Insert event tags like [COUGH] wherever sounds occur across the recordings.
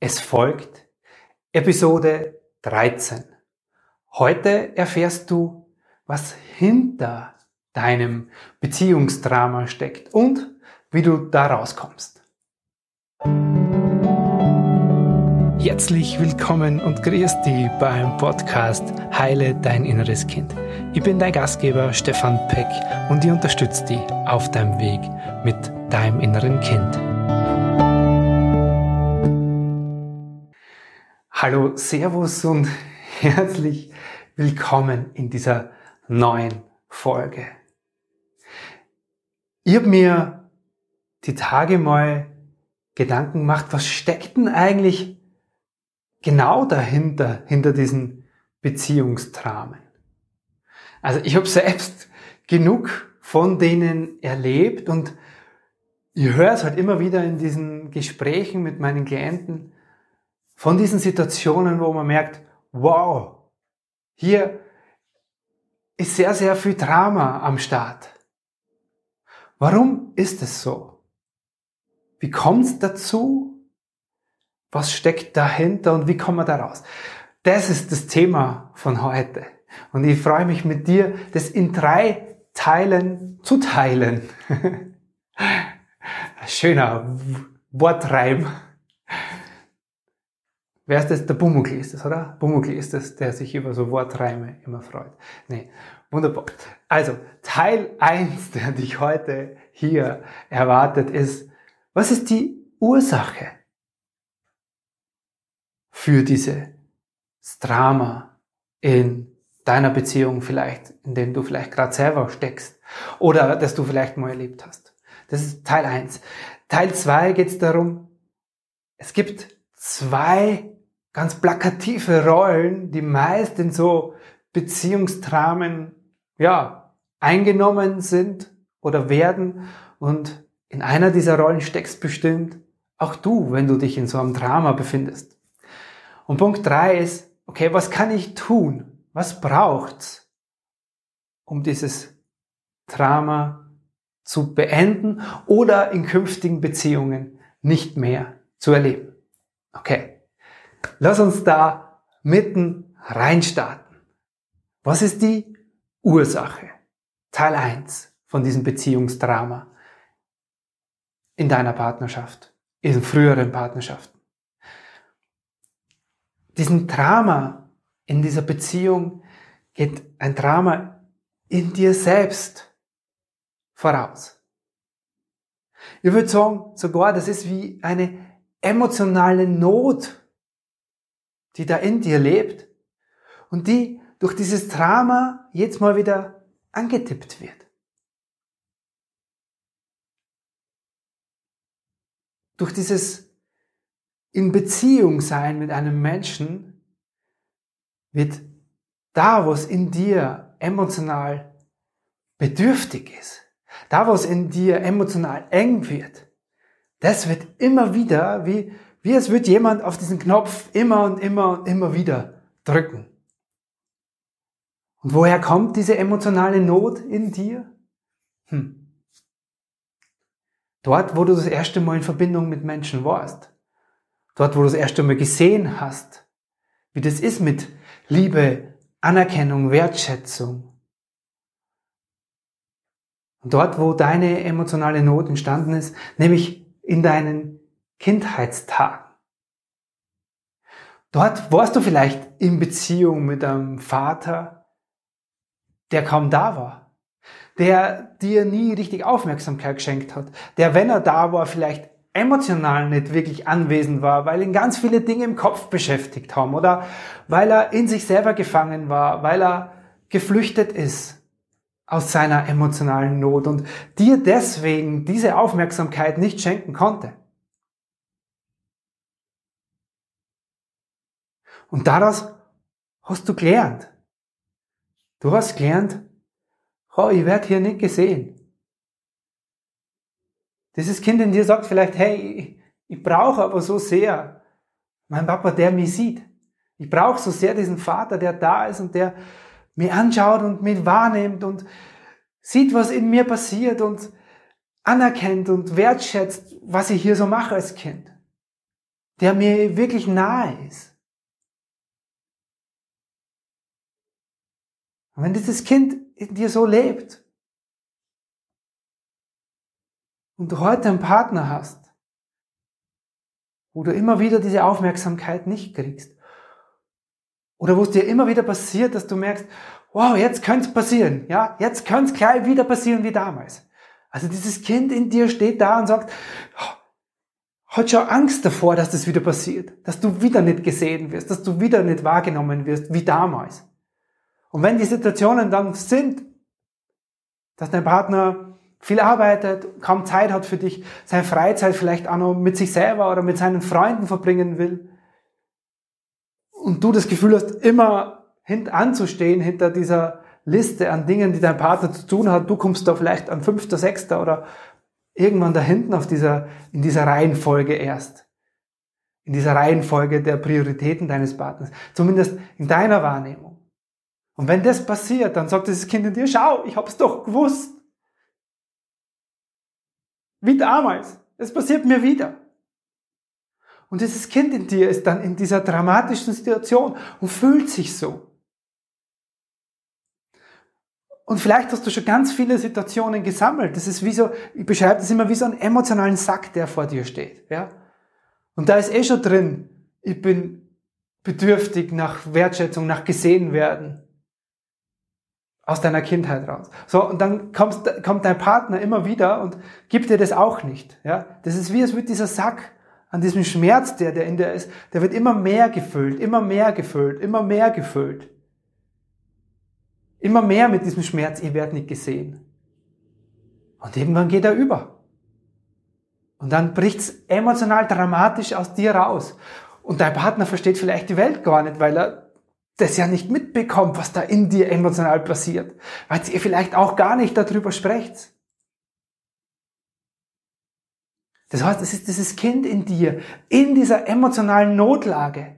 Es folgt Episode 13. Heute erfährst du, was hinter deinem Beziehungsdrama steckt und wie du da rauskommst. Herzlich willkommen und grüß dich beim Podcast Heile dein inneres Kind. Ich bin dein Gastgeber Stefan Peck und ich unterstütze dich auf deinem Weg mit deinem inneren Kind. Hallo, Servus und [LAUGHS] herzlich willkommen in dieser neuen Folge. Ich habe mir die Tage mal Gedanken gemacht, was steckt denn eigentlich genau dahinter, hinter diesen Beziehungstramen? Also ich habe selbst genug von denen erlebt und ich höre es halt immer wieder in diesen Gesprächen mit meinen Klienten, von diesen Situationen, wo man merkt, wow, hier ist sehr, sehr viel Drama am Start. Warum ist es so? Wie kommt es dazu? Was steckt dahinter und wie kommen wir da raus? Das ist das Thema von heute. Und ich freue mich mit dir, das in drei Teilen zu teilen. [LAUGHS] Schöner Wortreim. Wer ist das? Der Bumuckl ist das, oder? Bumuckl ist das, der sich über so Wortreime immer freut. Nee, wunderbar. Also, Teil eins, der dich heute hier erwartet, ist, was ist die Ursache für dieses Drama in deiner Beziehung vielleicht, in dem du vielleicht gerade selber steckst oder das du vielleicht mal erlebt hast. Das ist Teil eins. Teil zwei geht es darum, es gibt zwei ganz plakative Rollen, die meist in so Beziehungstramen, ja, eingenommen sind oder werden. Und in einer dieser Rollen steckst bestimmt auch du, wenn du dich in so einem Drama befindest. Und Punkt drei ist, okay, was kann ich tun? Was braucht's, um dieses Drama zu beenden oder in künftigen Beziehungen nicht mehr zu erleben? Okay. Lass uns da mitten reinstarten. Was ist die Ursache? Teil 1 von diesem Beziehungsdrama in deiner Partnerschaft, in früheren Partnerschaften. Diesen Drama in dieser Beziehung geht ein Drama in dir selbst voraus. Ich würde sagen, sogar, das ist wie eine emotionale Not, die da in dir lebt und die durch dieses Drama jetzt mal wieder angetippt wird. Durch dieses in Beziehung sein mit einem Menschen wird da, was in dir emotional bedürftig ist, da, was in dir emotional eng wird, das wird immer wieder wie wie es wird jemand auf diesen Knopf immer und immer und immer wieder drücken. Und woher kommt diese emotionale Not in dir? Hm. Dort, wo du das erste Mal in Verbindung mit Menschen warst. Dort, wo du das erste Mal gesehen hast, wie das ist mit Liebe, Anerkennung, Wertschätzung. Und dort, wo deine emotionale Not entstanden ist, nämlich in deinen Kindheitstagen. Dort warst du vielleicht in Beziehung mit einem Vater, der kaum da war, der dir nie richtig Aufmerksamkeit geschenkt hat, der, wenn er da war, vielleicht emotional nicht wirklich anwesend war, weil ihn ganz viele Dinge im Kopf beschäftigt haben oder weil er in sich selber gefangen war, weil er geflüchtet ist aus seiner emotionalen Not und dir deswegen diese Aufmerksamkeit nicht schenken konnte. Und daraus hast du gelernt. Du hast gelernt, oh, ich werde hier nicht gesehen. Dieses Kind in dir sagt vielleicht, hey, ich, brauche aber so sehr mein Papa, der mich sieht. Ich brauche so sehr diesen Vater, der da ist und der mich anschaut und mich wahrnimmt und sieht, was in mir passiert und anerkennt und wertschätzt, was ich hier so mache als Kind. der mir wirklich nahe ist. Und wenn dieses Kind in dir so lebt und du heute einen Partner hast, wo du immer wieder diese Aufmerksamkeit nicht kriegst, oder wo es dir immer wieder passiert, dass du merkst, wow, jetzt könnte es passieren, ja, jetzt könnte es gleich wieder passieren wie damals. Also dieses Kind in dir steht da und sagt, hat schon Angst davor, dass das wieder passiert, dass du wieder nicht gesehen wirst, dass du wieder nicht wahrgenommen wirst wie damals. Und wenn die Situationen dann sind, dass dein Partner viel arbeitet, kaum Zeit hat für dich, seine Freizeit vielleicht auch noch mit sich selber oder mit seinen Freunden verbringen will, und du das Gefühl hast, immer hintanzustehen hinter dieser Liste an Dingen, die dein Partner zu tun hat, du kommst da vielleicht an fünfter, sechster oder irgendwann da hinten auf dieser, in dieser Reihenfolge erst. In dieser Reihenfolge der Prioritäten deines Partners. Zumindest in deiner Wahrnehmung. Und wenn das passiert, dann sagt dieses Kind in dir, schau, ich hab's doch gewusst. Wie damals. Es passiert mir wieder. Und dieses Kind in dir ist dann in dieser dramatischen Situation und fühlt sich so. Und vielleicht hast du schon ganz viele Situationen gesammelt. Das ist wie so, ich beschreibe das immer wie so einen emotionalen Sack, der vor dir steht. Ja? Und da ist eh schon drin, ich bin bedürftig nach Wertschätzung, nach gesehen werden. Aus deiner Kindheit raus. So, und dann kommst, kommt dein Partner immer wieder und gibt dir das auch nicht. Ja? Das ist wie, es wird dieser Sack an diesem Schmerz, der, der in der ist, der wird immer mehr gefüllt, immer mehr gefüllt, immer mehr gefüllt. Immer mehr mit diesem Schmerz, ihr werdet nicht gesehen. Und irgendwann geht er über. Und dann bricht's emotional dramatisch aus dir raus. Und dein Partner versteht vielleicht die Welt gar nicht, weil er das ja nicht mitbekommt, was da in dir emotional passiert. Weil ihr vielleicht auch gar nicht darüber sprecht. Das heißt, es ist dieses Kind in dir, in dieser emotionalen Notlage.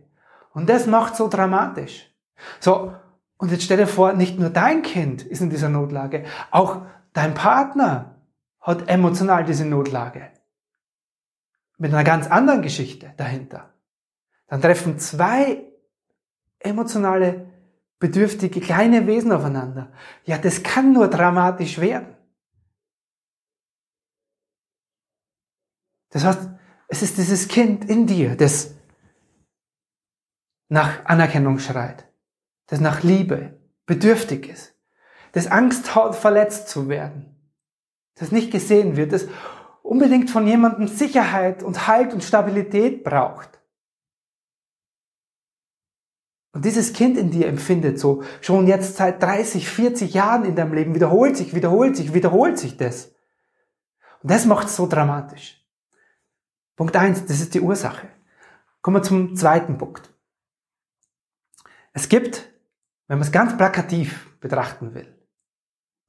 Und das macht so dramatisch. So, und jetzt stell dir vor, nicht nur dein Kind ist in dieser Notlage, auch dein Partner hat emotional diese Notlage. Mit einer ganz anderen Geschichte dahinter. Dann treffen zwei emotionale, bedürftige kleine Wesen aufeinander. Ja, das kann nur dramatisch werden. Das heißt, es ist dieses Kind in dir, das nach Anerkennung schreit, das nach Liebe bedürftig ist, das Angst hat, verletzt zu werden, das nicht gesehen wird, das unbedingt von jemandem Sicherheit und Halt und Stabilität braucht. Und dieses Kind in dir empfindet so, schon jetzt seit 30, 40 Jahren in deinem Leben, wiederholt sich, wiederholt sich, wiederholt sich das. Und das macht es so dramatisch. Punkt eins, das ist die Ursache. Kommen wir zum zweiten Punkt. Es gibt, wenn man es ganz plakativ betrachten will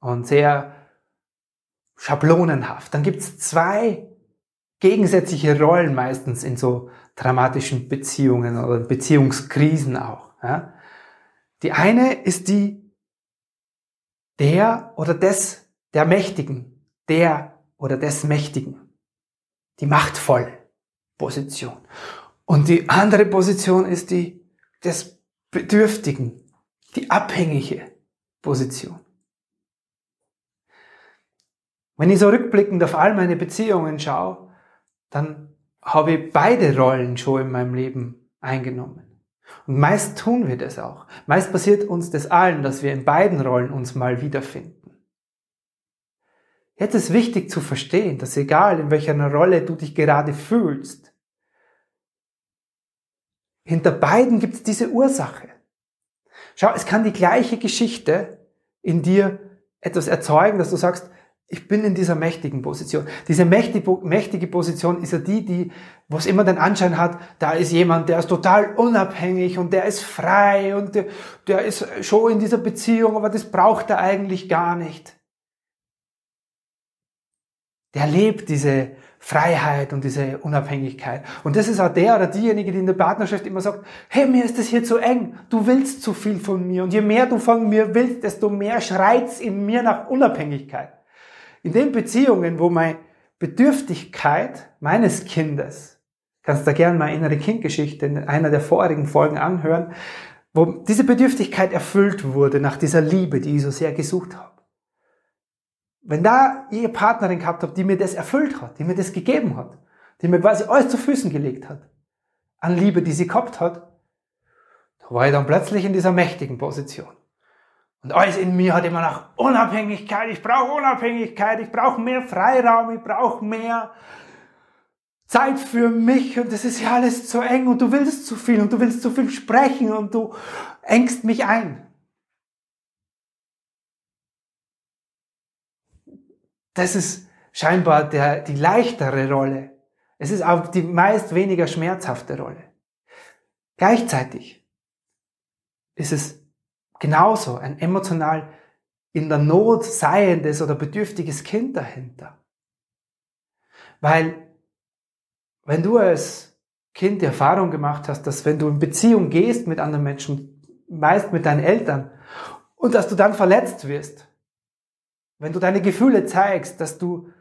und sehr schablonenhaft, dann gibt es zwei gegensätzliche Rollen meistens in so dramatischen Beziehungen oder Beziehungskrisen auch. Ja. Die eine ist die der oder des, der Mächtigen, der oder des Mächtigen, die Machtvolle. Position. Und die andere Position ist die des Bedürftigen, die abhängige Position. Wenn ich so rückblickend auf all meine Beziehungen schaue, dann habe ich beide Rollen schon in meinem Leben eingenommen. Und meist tun wir das auch. Meist passiert uns das allen, dass wir in beiden Rollen uns mal wiederfinden. Jetzt ist wichtig zu verstehen, dass egal in welcher Rolle du dich gerade fühlst, hinter beiden gibt es diese Ursache. Schau, es kann die gleiche Geschichte in dir etwas erzeugen, dass du sagst, ich bin in dieser mächtigen Position. Diese mächtige Position ist ja die, die, wo es immer den Anschein hat, da ist jemand, der ist total unabhängig und der ist frei und der, der ist schon in dieser Beziehung, aber das braucht er eigentlich gar nicht der lebt diese Freiheit und diese Unabhängigkeit. Und das ist auch der oder diejenige, die in der Partnerschaft immer sagt, hey, mir ist das hier zu eng, du willst zu viel von mir. Und je mehr du von mir willst, desto mehr schreit's in mir nach Unabhängigkeit. In den Beziehungen, wo meine Bedürftigkeit meines Kindes Kannst da gerne mal innere Kindgeschichte in einer der vorigen Folgen anhören, wo diese Bedürftigkeit erfüllt wurde nach dieser Liebe, die ich so sehr gesucht habe. Wenn da ihr Partnerin gehabt habt, die mir das erfüllt hat, die mir das gegeben hat, die mir quasi alles zu Füßen gelegt hat, an Liebe, die sie gehabt hat, da war ich dann plötzlich in dieser mächtigen Position. Und alles in mir hat immer nach Unabhängigkeit, ich brauche Unabhängigkeit, ich brauche mehr Freiraum, ich brauche mehr Zeit für mich. Und das ist ja alles zu eng. Und du willst zu viel. Und du willst zu viel sprechen. Und du engst mich ein. Das ist scheinbar der, die leichtere Rolle. Es ist auch die meist weniger schmerzhafte Rolle. Gleichzeitig ist es genauso ein emotional in der Not seiendes oder bedürftiges Kind dahinter. Weil wenn du als Kind die Erfahrung gemacht hast, dass wenn du in Beziehung gehst mit anderen Menschen, meist mit deinen Eltern, und dass du dann verletzt wirst, wenn du deine Gefühle zeigst, dass du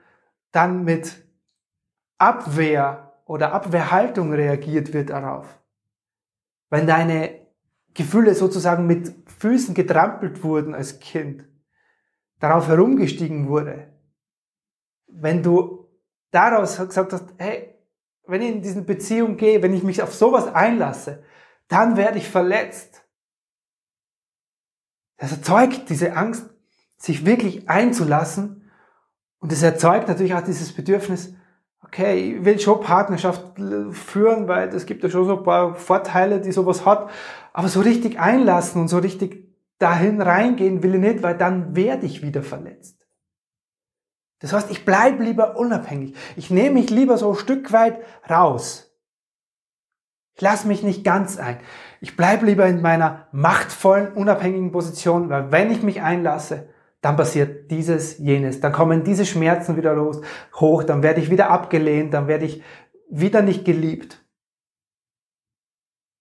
dann mit Abwehr oder Abwehrhaltung reagiert wird darauf. Wenn deine Gefühle sozusagen mit Füßen getrampelt wurden als Kind, darauf herumgestiegen wurde. Wenn du daraus gesagt hast, hey, wenn ich in diese Beziehung gehe, wenn ich mich auf sowas einlasse, dann werde ich verletzt. Das erzeugt diese Angst, sich wirklich einzulassen. Und es erzeugt natürlich auch dieses Bedürfnis, okay, ich will schon Partnerschaft führen, weil es gibt ja schon so ein paar Vorteile, die sowas hat. Aber so richtig einlassen und so richtig dahin reingehen will ich nicht, weil dann werde ich wieder verletzt. Das heißt, ich bleibe lieber unabhängig. Ich nehme mich lieber so ein Stück weit raus. Ich lasse mich nicht ganz ein. Ich bleibe lieber in meiner machtvollen, unabhängigen Position, weil wenn ich mich einlasse, dann passiert dieses, jenes. Dann kommen diese Schmerzen wieder los, hoch, dann werde ich wieder abgelehnt, dann werde ich wieder nicht geliebt.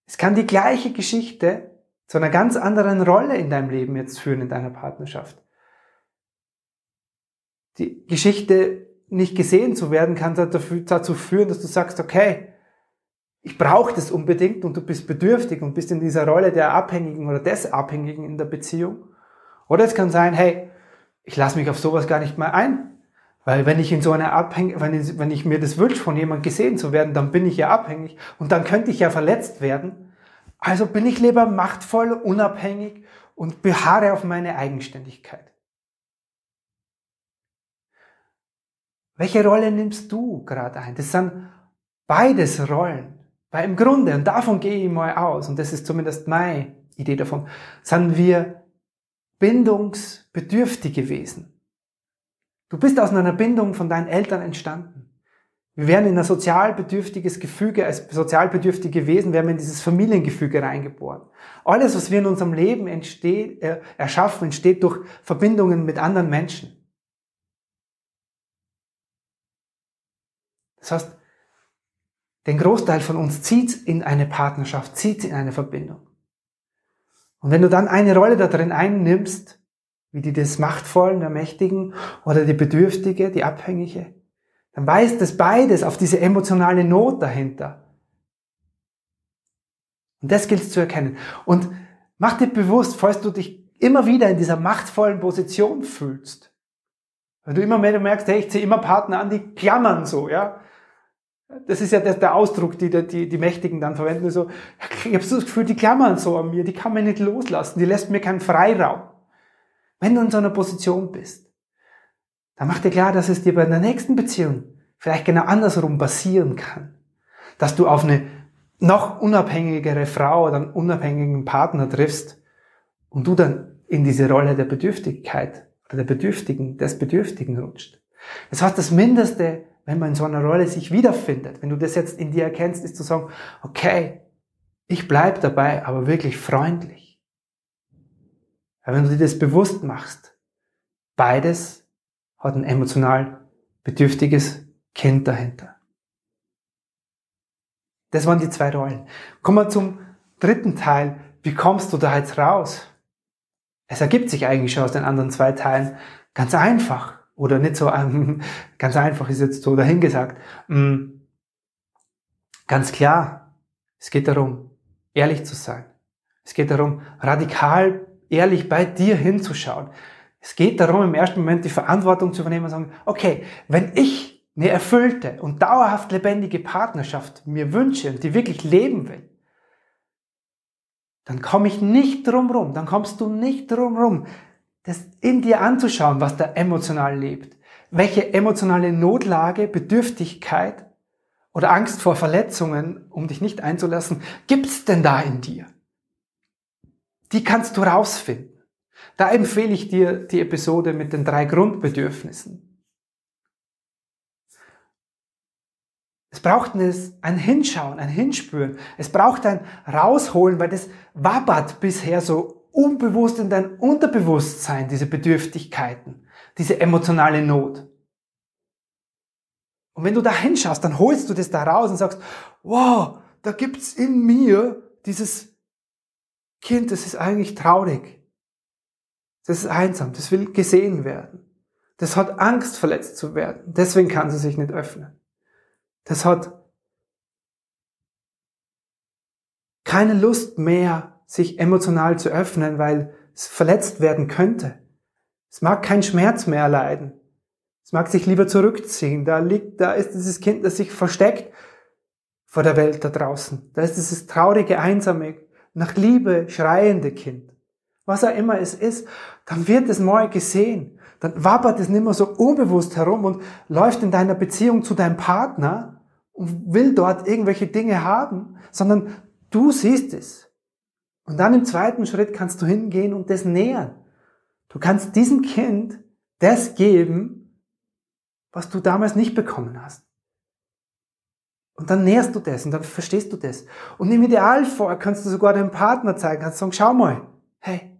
Es kann die gleiche Geschichte zu einer ganz anderen Rolle in deinem Leben jetzt führen, in deiner Partnerschaft. Die Geschichte nicht gesehen zu werden, kann dazu führen, dass du sagst, okay, ich brauche das unbedingt und du bist bedürftig und bist in dieser Rolle der Abhängigen oder des Abhängigen in der Beziehung. Oder es kann sein, hey, ich lasse mich auf sowas gar nicht mehr ein. Weil wenn ich in so einer Abhängig, wenn ich, wenn ich mir das wünsche, von jemandem gesehen zu werden, dann bin ich ja abhängig und dann könnte ich ja verletzt werden. Also bin ich lieber machtvoll, unabhängig und beharre auf meine Eigenständigkeit. Welche Rolle nimmst du gerade ein? Das sind beides Rollen. Weil im Grunde, und davon gehe ich mal aus, und das ist zumindest meine Idee davon, sind wir bindungsbedürftige Wesen. Du bist aus einer Bindung von deinen Eltern entstanden. Wir werden in ein sozialbedürftiges Gefüge, als sozialbedürftige Wesen werden wir in dieses Familiengefüge reingeboren. Alles, was wir in unserem Leben entsteht, äh, erschaffen, entsteht durch Verbindungen mit anderen Menschen. Das heißt, den Großteil von uns zieht in eine Partnerschaft, zieht in eine Verbindung. Und wenn du dann eine Rolle da drin einnimmst, wie die des Machtvollen, der Mächtigen oder die Bedürftige, die Abhängige, dann weist es beides auf diese emotionale Not dahinter. Und das gilt es zu erkennen. Und mach dir bewusst, falls du dich immer wieder in dieser machtvollen Position fühlst, wenn du immer mehr merkst, hey, ich ziehe immer Partner an, die klammern so, ja, das ist ja der, Ausdruck, die, die die Mächtigen dann verwenden. So, ich habe so das Gefühl, die klammern so an mir, die kann man nicht loslassen, die lässt mir keinen Freiraum. Wenn du in so einer Position bist, dann mach dir klar, dass es dir bei der nächsten Beziehung vielleicht genau andersrum passieren kann. Dass du auf eine noch unabhängigere Frau oder einen unabhängigen Partner triffst und du dann in diese Rolle der Bedürftigkeit oder der Bedürftigen, des Bedürftigen rutscht. Das heißt, das Mindeste, wenn man in so einer Rolle sich wiederfindet, wenn du das jetzt in dir erkennst, ist zu sagen, okay, ich bleib dabei, aber wirklich freundlich. Aber wenn du dir das bewusst machst, beides hat ein emotional bedürftiges Kind dahinter. Das waren die zwei Rollen. Kommen wir zum dritten Teil. Wie kommst du da jetzt raus? Es ergibt sich eigentlich schon aus den anderen zwei Teilen ganz einfach oder nicht so ähm, ganz einfach ist jetzt so dahingesagt. Mm. Ganz klar, es geht darum, ehrlich zu sein. Es geht darum, radikal ehrlich bei dir hinzuschauen. Es geht darum, im ersten Moment die Verantwortung zu übernehmen und sagen, okay, wenn ich eine erfüllte und dauerhaft lebendige Partnerschaft mir wünsche und die wirklich leben will, dann komme ich nicht drum rum, dann kommst du nicht drum rum, das in dir anzuschauen, was da emotional lebt. Welche emotionale Notlage, Bedürftigkeit oder Angst vor Verletzungen, um dich nicht einzulassen, gibt's denn da in dir? Die kannst du rausfinden. Da empfehle ich dir die Episode mit den drei Grundbedürfnissen. Es braucht ein Hinschauen, ein Hinspüren. Es braucht ein Rausholen, weil das wabbert bisher so unbewusst in dein Unterbewusstsein, diese Bedürftigkeiten, diese emotionale Not. Und wenn du da hinschaust, dann holst du das da raus und sagst, wow, da gibt's in mir dieses Kind, das ist eigentlich traurig. Das ist einsam, das will gesehen werden. Das hat Angst, verletzt zu werden. Deswegen kann sie sich nicht öffnen. Das hat keine Lust mehr, sich emotional zu öffnen, weil es verletzt werden könnte. Es mag keinen Schmerz mehr erleiden. Es mag sich lieber zurückziehen. Da liegt, da ist dieses Kind, das sich versteckt vor der Welt da draußen. Da ist dieses traurige, einsame, nach Liebe schreiende Kind. Was auch immer es ist, dann wird es mal gesehen. Dann wabbert es nicht mehr so unbewusst herum und läuft in deiner Beziehung zu deinem Partner und will dort irgendwelche Dinge haben, sondern du siehst es. Und dann im zweiten Schritt kannst du hingehen und das nähern. Du kannst diesem Kind das geben, was du damals nicht bekommen hast. Und dann näherst du das und dann verstehst du das. Und im Idealfall kannst du sogar deinem Partner zeigen, kannst sagen, schau mal, hey,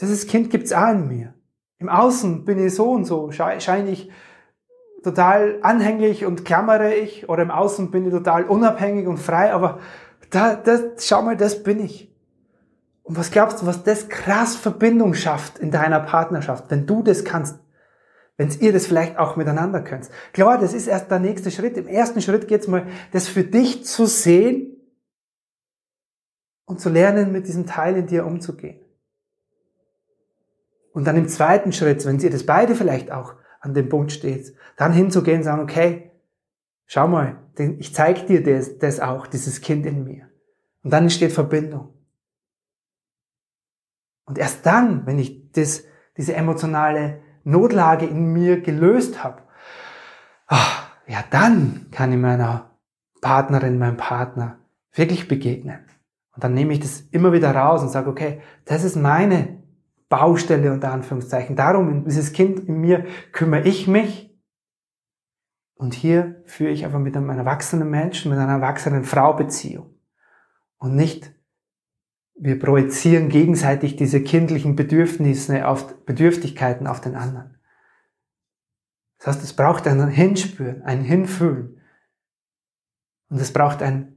dieses Kind gibt's auch in mir. Im Außen bin ich so und so, scheine ich total anhänglich und klammere ich, oder im Außen bin ich total unabhängig und frei, aber da, das, schau mal, das bin ich. Und was glaubst du, was das krass Verbindung schafft in deiner Partnerschaft, wenn du das kannst, wenn ihr das vielleicht auch miteinander könnt. Klar, das ist erst der nächste Schritt. Im ersten Schritt geht es mal, das für dich zu sehen und zu lernen, mit diesem Teil in dir umzugehen. Und dann im zweiten Schritt, wenn ihr das beide vielleicht auch an dem Punkt steht, dann hinzugehen und sagen, okay, schau mal, ich zeige dir das, das auch, dieses Kind in mir. Und dann entsteht Verbindung. Und erst dann, wenn ich das, diese emotionale Notlage in mir gelöst habe, ach, ja, dann kann ich meiner Partnerin, meinem Partner wirklich begegnen. Und dann nehme ich das immer wieder raus und sage, okay, das ist meine Baustelle unter Anführungszeichen. Darum, um dieses Kind in mir kümmere ich mich. Und hier führe ich einfach mit einem erwachsenen Menschen, mit einer erwachsenen Frau Beziehung. Und nicht, wir projizieren gegenseitig diese kindlichen Bedürfnisse auf, Bedürftigkeiten auf den anderen. Das heißt, es braucht ein Hinspüren, ein Hinfühlen. Und es braucht ein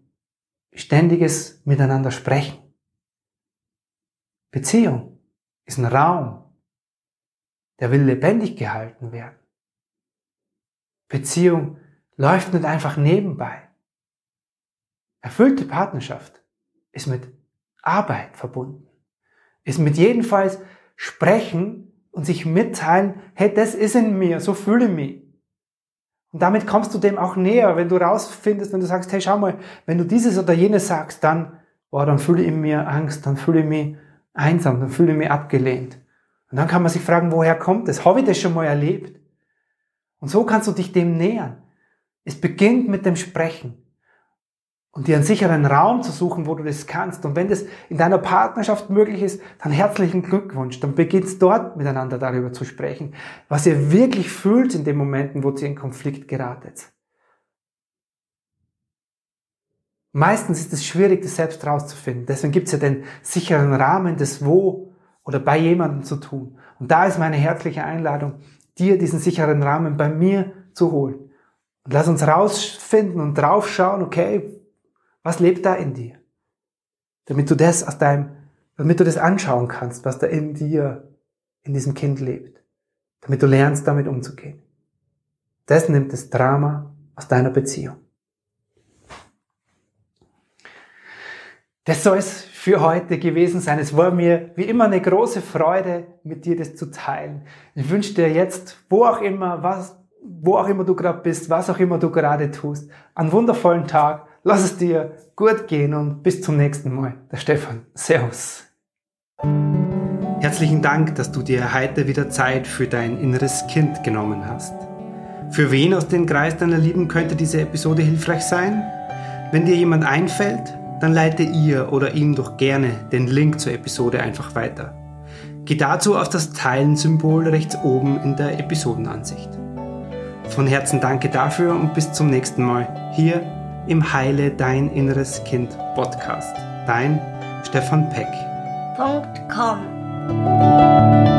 ständiges Miteinander sprechen. Beziehung ist ein Raum, der will lebendig gehalten werden. Beziehung läuft nicht einfach nebenbei. Erfüllte Partnerschaft ist mit Arbeit verbunden. Ist mit jedenfalls sprechen und sich mitteilen, hey, das ist in mir, so fühle ich mich. Und damit kommst du dem auch näher, wenn du rausfindest, wenn du sagst, hey, schau mal, wenn du dieses oder jenes sagst, dann, oh, dann fühle ich mir Angst, dann fühle ich mich einsam, dann fühle ich mich abgelehnt. Und dann kann man sich fragen, woher kommt das? Habe ich das schon mal erlebt? Und so kannst du dich dem nähern. Es beginnt mit dem Sprechen und dir einen sicheren Raum zu suchen, wo du das kannst. Und wenn das in deiner Partnerschaft möglich ist, dann herzlichen Glückwunsch. Dann beginnst dort miteinander darüber zu sprechen, was ihr wirklich fühlt in den Momenten, wo ihr in Konflikt geratet. Meistens ist es schwierig, das selbst rauszufinden. Deswegen gibt es ja den sicheren Rahmen, das wo oder bei jemandem zu tun. Und da ist meine herzliche Einladung, dir diesen sicheren Rahmen bei mir zu holen. Und lass uns rausfinden und draufschauen, okay, was lebt da in dir? Damit du das aus deinem, damit du das anschauen kannst, was da in dir, in diesem Kind lebt. Damit du lernst, damit umzugehen. Das nimmt das Drama aus deiner Beziehung. Das soll es für heute gewesen sein. Es war mir wie immer eine große Freude, mit dir das zu teilen. Ich wünsche dir jetzt, wo auch immer, was, wo auch immer du gerade bist, was auch immer du gerade tust, einen wundervollen Tag. Lass es dir gut gehen und bis zum nächsten Mal. Der Stefan. Servus. Herzlichen Dank, dass du dir heute wieder Zeit für dein inneres Kind genommen hast. Für wen aus dem Kreis deiner Lieben könnte diese Episode hilfreich sein? Wenn dir jemand einfällt, dann leite ihr oder ihm doch gerne den Link zur Episode einfach weiter. Geh dazu auf das Teilen-Symbol rechts oben in der Episodenansicht. Von Herzen danke dafür und bis zum nächsten Mal hier im Heile Dein Inneres Kind Podcast. Dein Stefan Peck. Com.